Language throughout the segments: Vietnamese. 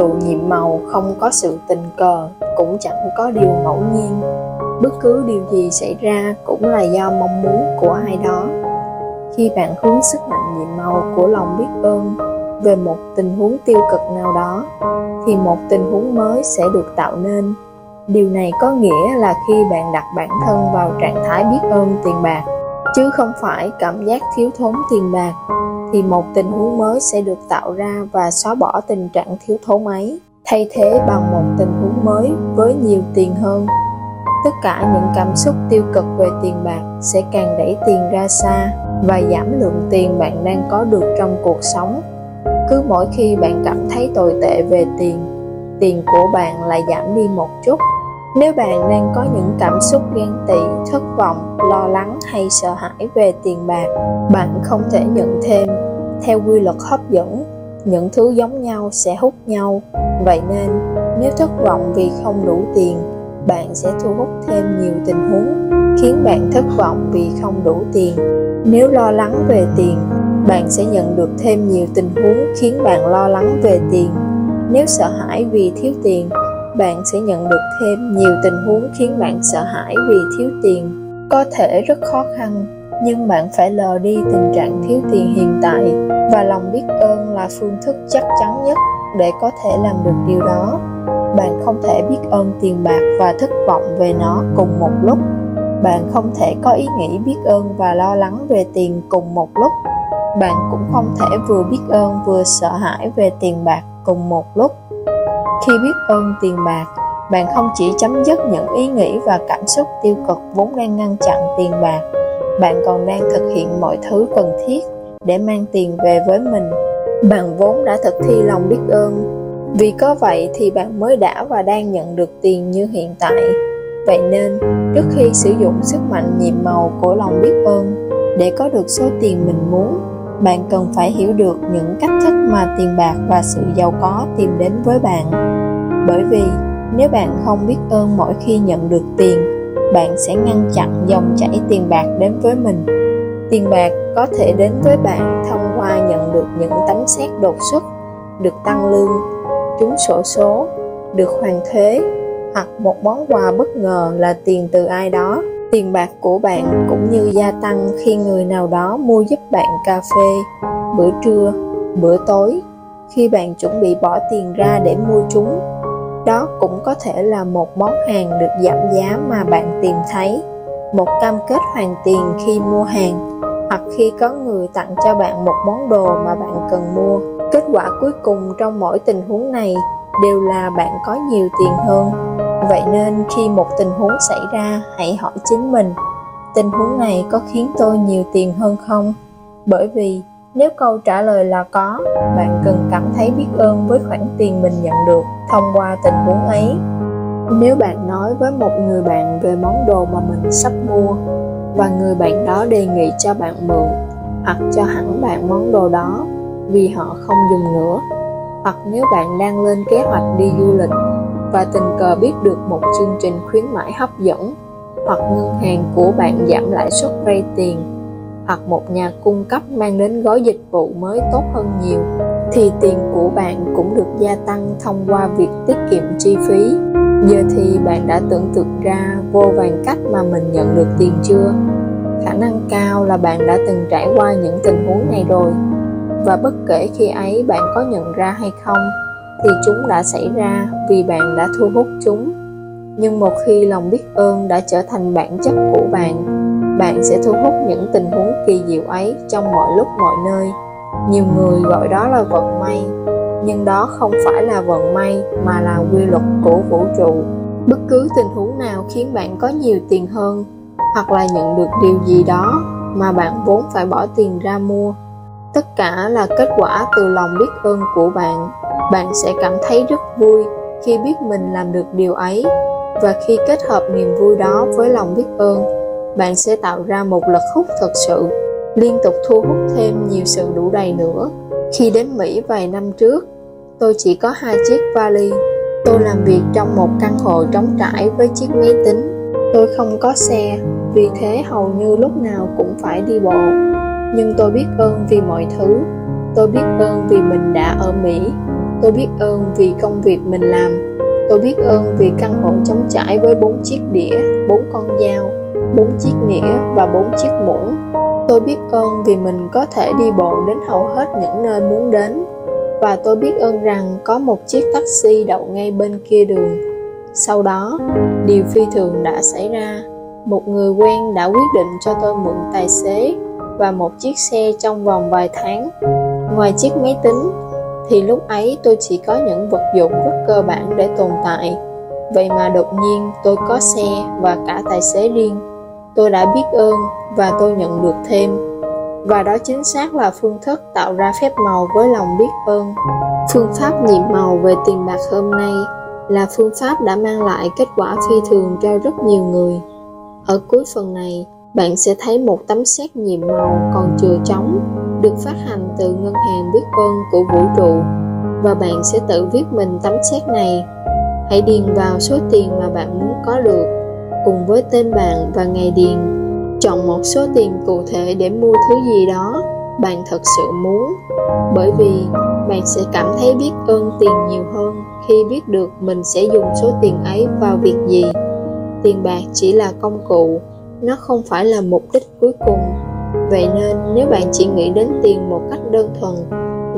trụ nhiệm màu không có sự tình cờ, cũng chẳng có điều ngẫu nhiên. Bất cứ điều gì xảy ra cũng là do mong muốn của ai đó. Khi bạn hướng sức mạnh nhiệm màu của lòng biết ơn về một tình huống tiêu cực nào đó, thì một tình huống mới sẽ được tạo nên. Điều này có nghĩa là khi bạn đặt bản thân vào trạng thái biết ơn tiền bạc, chứ không phải cảm giác thiếu thốn tiền bạc thì một tình huống mới sẽ được tạo ra và xóa bỏ tình trạng thiếu thốn ấy. Thay thế bằng một tình huống mới với nhiều tiền hơn. Tất cả những cảm xúc tiêu cực về tiền bạc sẽ càng đẩy tiền ra xa và giảm lượng tiền bạn đang có được trong cuộc sống. Cứ mỗi khi bạn cảm thấy tồi tệ về tiền tiền của bạn lại giảm đi một chút nếu bạn đang có những cảm xúc ghen tị, thất vọng, lo lắng hay sợ hãi về tiền bạc, bạn không thể nhận thêm. Theo quy luật hấp dẫn, những thứ giống nhau sẽ hút nhau. Vậy nên, nếu thất vọng vì không đủ tiền, bạn sẽ thu hút thêm nhiều tình huống, khiến bạn thất vọng vì không đủ tiền. Nếu lo lắng về tiền, bạn sẽ nhận được thêm nhiều tình huống khiến bạn lo lắng về tiền. Nếu sợ hãi vì thiếu tiền bạn sẽ nhận được thêm nhiều tình huống khiến bạn sợ hãi vì thiếu tiền. Có thể rất khó khăn, nhưng bạn phải lờ đi tình trạng thiếu tiền hiện tại, và lòng biết ơn là phương thức chắc chắn nhất để có thể làm được điều đó. Bạn không thể biết ơn tiền bạc và thất vọng về nó cùng một lúc. Bạn không thể có ý nghĩ biết ơn và lo lắng về tiền cùng một lúc. Bạn cũng không thể vừa biết ơn vừa sợ hãi về tiền bạc cùng một lúc khi biết ơn tiền bạc, bạn không chỉ chấm dứt những ý nghĩ và cảm xúc tiêu cực vốn đang ngăn chặn tiền bạc, bạn còn đang thực hiện mọi thứ cần thiết để mang tiền về với mình. Bạn vốn đã thực thi lòng biết ơn. Vì có vậy thì bạn mới đã và đang nhận được tiền như hiện tại. Vậy nên, trước khi sử dụng sức mạnh nhiệm màu của lòng biết ơn để có được số tiền mình muốn bạn cần phải hiểu được những cách thức mà tiền bạc và sự giàu có tìm đến với bạn. Bởi vì, nếu bạn không biết ơn mỗi khi nhận được tiền, bạn sẽ ngăn chặn dòng chảy tiền bạc đến với mình. Tiền bạc có thể đến với bạn thông qua nhận được những tấm xét đột xuất, được tăng lương, trúng sổ số, được hoàn thuế hoặc một món quà bất ngờ là tiền từ ai đó tiền bạc của bạn cũng như gia tăng khi người nào đó mua giúp bạn cà phê, bữa trưa, bữa tối, khi bạn chuẩn bị bỏ tiền ra để mua chúng. Đó cũng có thể là một món hàng được giảm giá mà bạn tìm thấy, một cam kết hoàn tiền khi mua hàng, hoặc khi có người tặng cho bạn một món đồ mà bạn cần mua. Kết quả cuối cùng trong mỗi tình huống này đều là bạn có nhiều tiền hơn vậy nên khi một tình huống xảy ra, hãy hỏi chính mình, tình huống này có khiến tôi nhiều tiền hơn không? Bởi vì nếu câu trả lời là có, bạn cần cảm thấy biết ơn với khoản tiền mình nhận được thông qua tình huống ấy. Nếu bạn nói với một người bạn về món đồ mà mình sắp mua, và người bạn đó đề nghị cho bạn mượn, hoặc cho hẳn bạn món đồ đó vì họ không dùng nữa, hoặc nếu bạn đang lên kế hoạch đi du lịch và tình cờ biết được một chương trình khuyến mãi hấp dẫn, hoặc ngân hàng của bạn giảm lãi suất vay tiền, hoặc một nhà cung cấp mang đến gói dịch vụ mới tốt hơn nhiều, thì tiền của bạn cũng được gia tăng thông qua việc tiết kiệm chi phí. Giờ thì bạn đã tưởng tượng ra vô vàn cách mà mình nhận được tiền chưa? Khả năng cao là bạn đã từng trải qua những tình huống này rồi. Và bất kể khi ấy bạn có nhận ra hay không thì chúng đã xảy ra, vì bạn đã thu hút chúng. Nhưng một khi lòng biết ơn đã trở thành bản chất của bạn bạn sẽ thu hút những tình huống kỳ diệu ấy trong mọi lúc, mọi nơi. Nhiều người gọi đó là vận may, nhưng đó không phải là vận may mà là quy luật của vũ trụ. Bất cứ tình huống nào khiến bạn có nhiều tiền hơn, hoặc là nhận được điều gì đó mà bạn vốn phải bỏ tiền ra mua tất cả là kết quả từ lòng biết ơn của bạn. Bạn sẽ cảm thấy rất vui khi biết mình làm được điều ấy. Và khi kết hợp niềm vui đó với lòng biết ơn, bạn sẽ tạo ra một lực hút thực sự, liên tục thu hút thêm nhiều sự đủ đầy nữa. Khi đến mỹ vài năm trước, tôi chỉ có hai chiếc vali. Tôi làm việc trong một căn hộ trống trải với chiếc máy tính. Tôi không có xe, vì thế hầu như lúc nào cũng phải đi bộ nhưng tôi biết ơn vì mọi thứ tôi biết ơn vì mình đã ở mỹ Tôi biết ơn vì công việc mình làm. Tôi biết ơn vì căn hộ trống trải với bốn chiếc đĩa, bốn con dao, bốn chiếc nĩa và bốn chiếc muỗng. Tôi biết ơn vì mình có thể đi bộ đến hầu hết những nơi muốn đến. Và tôi biết ơn rằng có một chiếc taxi đậu ngay bên kia đường. Sau đó, điều phi thường đã xảy ra. Một người quen đã quyết định cho tôi mượn tài xế và một chiếc xe trong vòng vài tháng. Ngoài chiếc máy tính, thì lúc ấy tôi chỉ có những vật dụng rất cơ bản để tồn tại. Vậy mà đột nhiên tôi có xe và cả tài xế riêng. Tôi đã biết ơn và tôi nhận được thêm. Và đó chính xác là phương thức tạo ra phép màu với lòng biết ơn. Phương pháp nhiệm màu về tiền bạc hôm nay là phương pháp đã mang lại kết quả phi thường cho rất nhiều người. Ở cuối phần này, bạn sẽ thấy một tấm xét nhiệm màu còn chưa trống, được phát hành từ ngân hàng biết ơn của vũ trụ, và bạn sẽ tự viết mình tấm xét này. Hãy điền vào số tiền mà bạn muốn có được, cùng với tên bạn và ngày điền. Chọn một số tiền cụ thể để mua thứ gì đó bạn thật sự muốn, bởi vì bạn sẽ cảm thấy biết ơn tiền nhiều hơn khi biết được mình sẽ dùng số tiền ấy vào việc gì. Tiền bạc chỉ là công cụ nó không phải là mục đích cuối cùng. Vậy nên, nếu bạn chỉ nghĩ đến tiền một cách đơn thuần,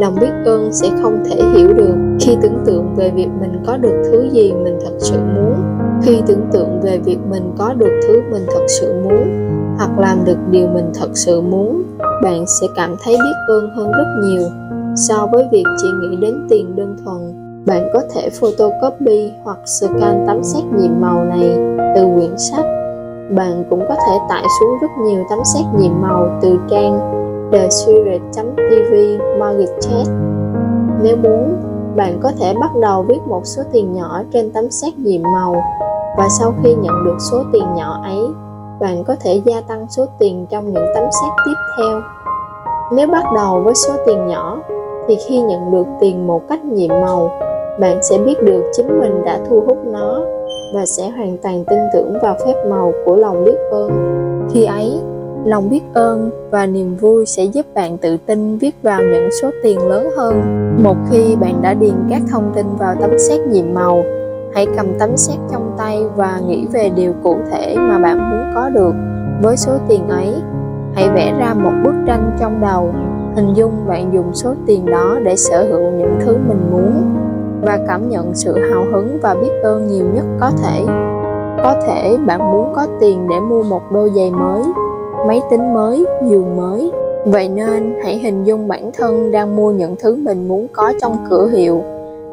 lòng biết ơn sẽ không thể hiểu được. Khi tưởng tượng về việc mình có được thứ gì mình thật sự muốn, khi tưởng tượng về việc mình có được thứ mình thật sự muốn, hoặc làm được điều mình thật sự muốn, bạn sẽ cảm thấy biết ơn hơn rất nhiều. So với việc chỉ nghĩ đến tiền đơn thuần, bạn có thể photocopy hoặc scan tấm xét nhiệm màu này từ quyển sách bạn cũng có thể tải xuống rất nhiều tấm xét nhiệm màu từ trang thesecret.tv Market Nếu muốn, bạn có thể bắt đầu viết một số tiền nhỏ trên tấm xét nhiệm màu. Và sau khi nhận được số tiền nhỏ ấy, bạn có thể gia tăng số tiền trong những tấm xét tiếp theo. Nếu bắt đầu với số tiền nhỏ, thì khi nhận được tiền một cách nhiệm màu, bạn sẽ biết được chính mình đã thu hút nó và sẽ hoàn toàn tin tưởng vào phép màu của lòng biết ơn. Khi ấy, lòng biết ơn và niềm vui sẽ giúp bạn tự tin viết vào những số tiền lớn hơn. Một khi bạn đã điền các thông tin vào tấm xét nhiệm màu, hãy cầm tấm xét trong tay và nghĩ về điều cụ thể mà bạn muốn có được với số tiền ấy. Hãy vẽ ra một bức tranh trong đầu, hình dung bạn dùng số tiền đó để sở hữu những thứ mình muốn và cảm nhận sự hào hứng và biết ơn nhiều nhất có thể. Có thể bạn muốn có tiền để mua một đôi giày mới, máy tính mới, giường mới. Vậy nên hãy hình dung bản thân đang mua những thứ mình muốn có trong cửa hiệu.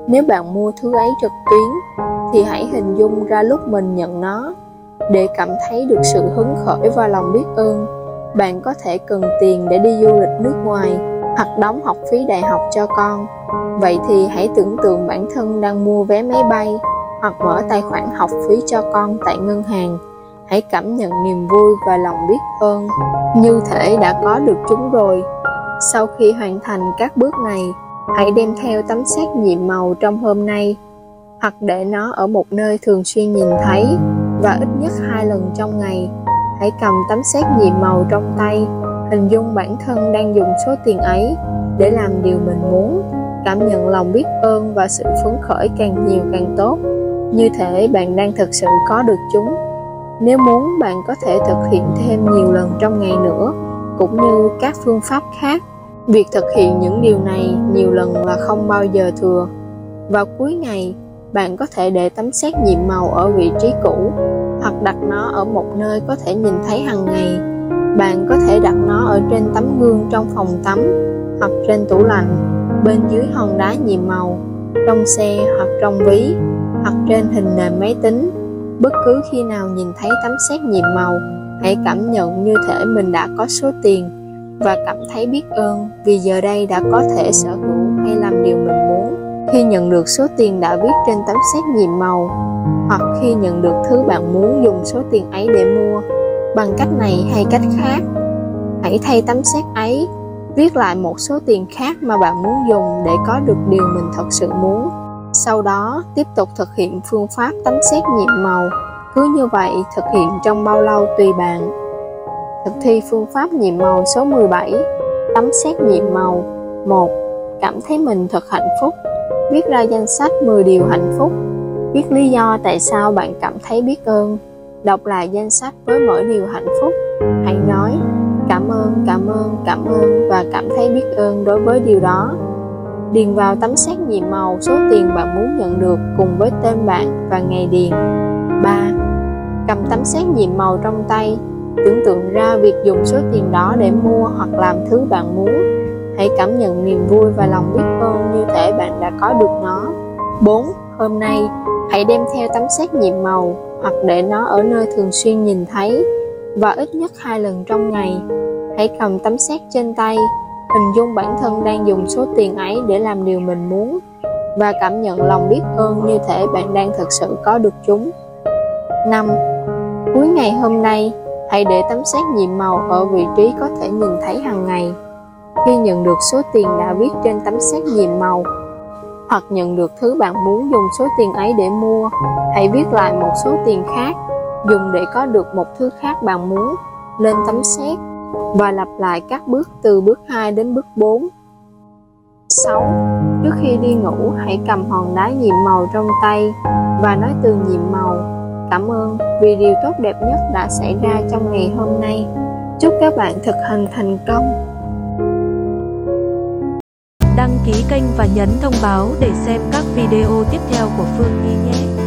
Nếu bạn mua thứ ấy trực tuyến, thì hãy hình dung ra lúc mình nhận nó. Để cảm thấy được sự hứng khởi và lòng biết ơn, bạn có thể cần tiền để đi du lịch nước ngoài hoặc đóng học phí đại học cho con. Vậy thì hãy tưởng tượng bản thân đang mua vé máy bay hoặc mở tài khoản học phí cho con tại ngân hàng. Hãy cảm nhận niềm vui và lòng biết ơn như thể đã có được chúng rồi. Sau khi hoàn thành các bước này, hãy đem theo tấm xét nhiệm màu trong hôm nay hoặc để nó ở một nơi thường xuyên nhìn thấy và ít nhất hai lần trong ngày hãy cầm tấm xét nhiệm màu trong tay, hình dung bản thân đang dùng số tiền ấy để làm điều mình muốn, cảm nhận lòng biết ơn và sự phấn khởi càng nhiều càng tốt. Như thể bạn đang thực sự có được chúng. Nếu muốn, bạn có thể thực hiện thêm nhiều lần trong ngày nữa, cũng như các phương pháp khác. Việc thực hiện những điều này nhiều lần là không bao giờ thừa. Vào cuối ngày, bạn có thể để tấm xét nhiệm màu ở vị trí cũ hoặc đặt nó ở một nơi có thể nhìn thấy hàng ngày. Bạn có thể đặt nó ở trên tấm gương trong phòng tắm hoặc trên tủ lạnh, bên dưới hòn đá nhiệm màu, trong xe hoặc trong ví, hoặc trên hình nền máy tính. Bất cứ khi nào nhìn thấy tấm xét nhiệm màu, hãy cảm nhận như thể mình đã có số tiền và cảm thấy biết ơn vì giờ đây đã có thể sở hữu hay làm điều mình khi nhận được số tiền đã viết trên tấm xét nhiệm màu, hoặc khi nhận được thứ bạn muốn dùng số tiền ấy để mua. Bằng cách này hay cách khác, hãy thay tấm xét ấy, viết lại một số tiền khác mà bạn muốn dùng để có được điều mình thật sự muốn. Sau đó, tiếp tục thực hiện phương pháp tấm xét nhiệm màu. Cứ như vậy thực hiện trong bao lâu tùy bạn. Thực thi phương pháp nhiệm màu số 17 tấm xét nhiệm màu. 1. Cảm thấy mình thật hạnh phúc viết ra danh sách 10 điều hạnh phúc, viết lý do tại sao bạn cảm thấy biết ơn, đọc lại danh sách với mỗi điều hạnh phúc. Hãy nói cảm ơn, cảm ơn, cảm ơn và cảm thấy biết ơn đối với điều đó. Điền vào tấm xét nghiệm màu số tiền bạn muốn nhận được cùng với tên bạn và ngày điền. 3. Cầm tấm xét nghiệm màu trong tay, tưởng tượng ra việc dùng số tiền đó để mua hoặc làm thứ bạn muốn. Hãy cảm nhận niềm vui và lòng biết ơn như bạn đã có được nó. 4. Hôm nay, hãy đem theo tấm xét nhiệm màu hoặc để nó ở nơi thường xuyên nhìn thấy và ít nhất hai lần trong ngày. Hãy cầm tấm xét trên tay, hình dung bản thân đang dùng số tiền ấy để làm điều mình muốn và cảm nhận lòng biết ơn như thể bạn đang thực sự có được chúng. 5. Cuối ngày hôm nay, hãy để tấm xét nhiệm màu ở vị trí có thể nhìn thấy hàng ngày. Khi nhận được số tiền đã viết trên tấm xét nhiệm màu, hoặc nhận được thứ bạn muốn dùng số tiền ấy để mua, hãy viết lại một số tiền khác, dùng để có được một thứ khác bạn muốn, lên tấm xét và lặp lại các bước từ bước 2 đến bước 4. 6. Trước khi đi ngủ, hãy cầm hòn đá nhiệm màu trong tay và nói từ nhiệm màu Cảm ơn vì điều tốt đẹp nhất đã xảy ra trong ngày hôm nay. Chúc các bạn thực hành thành công. Đăng ký kênh và nhấn thông báo để xem các video tiếp theo của Phương Nhi nhé.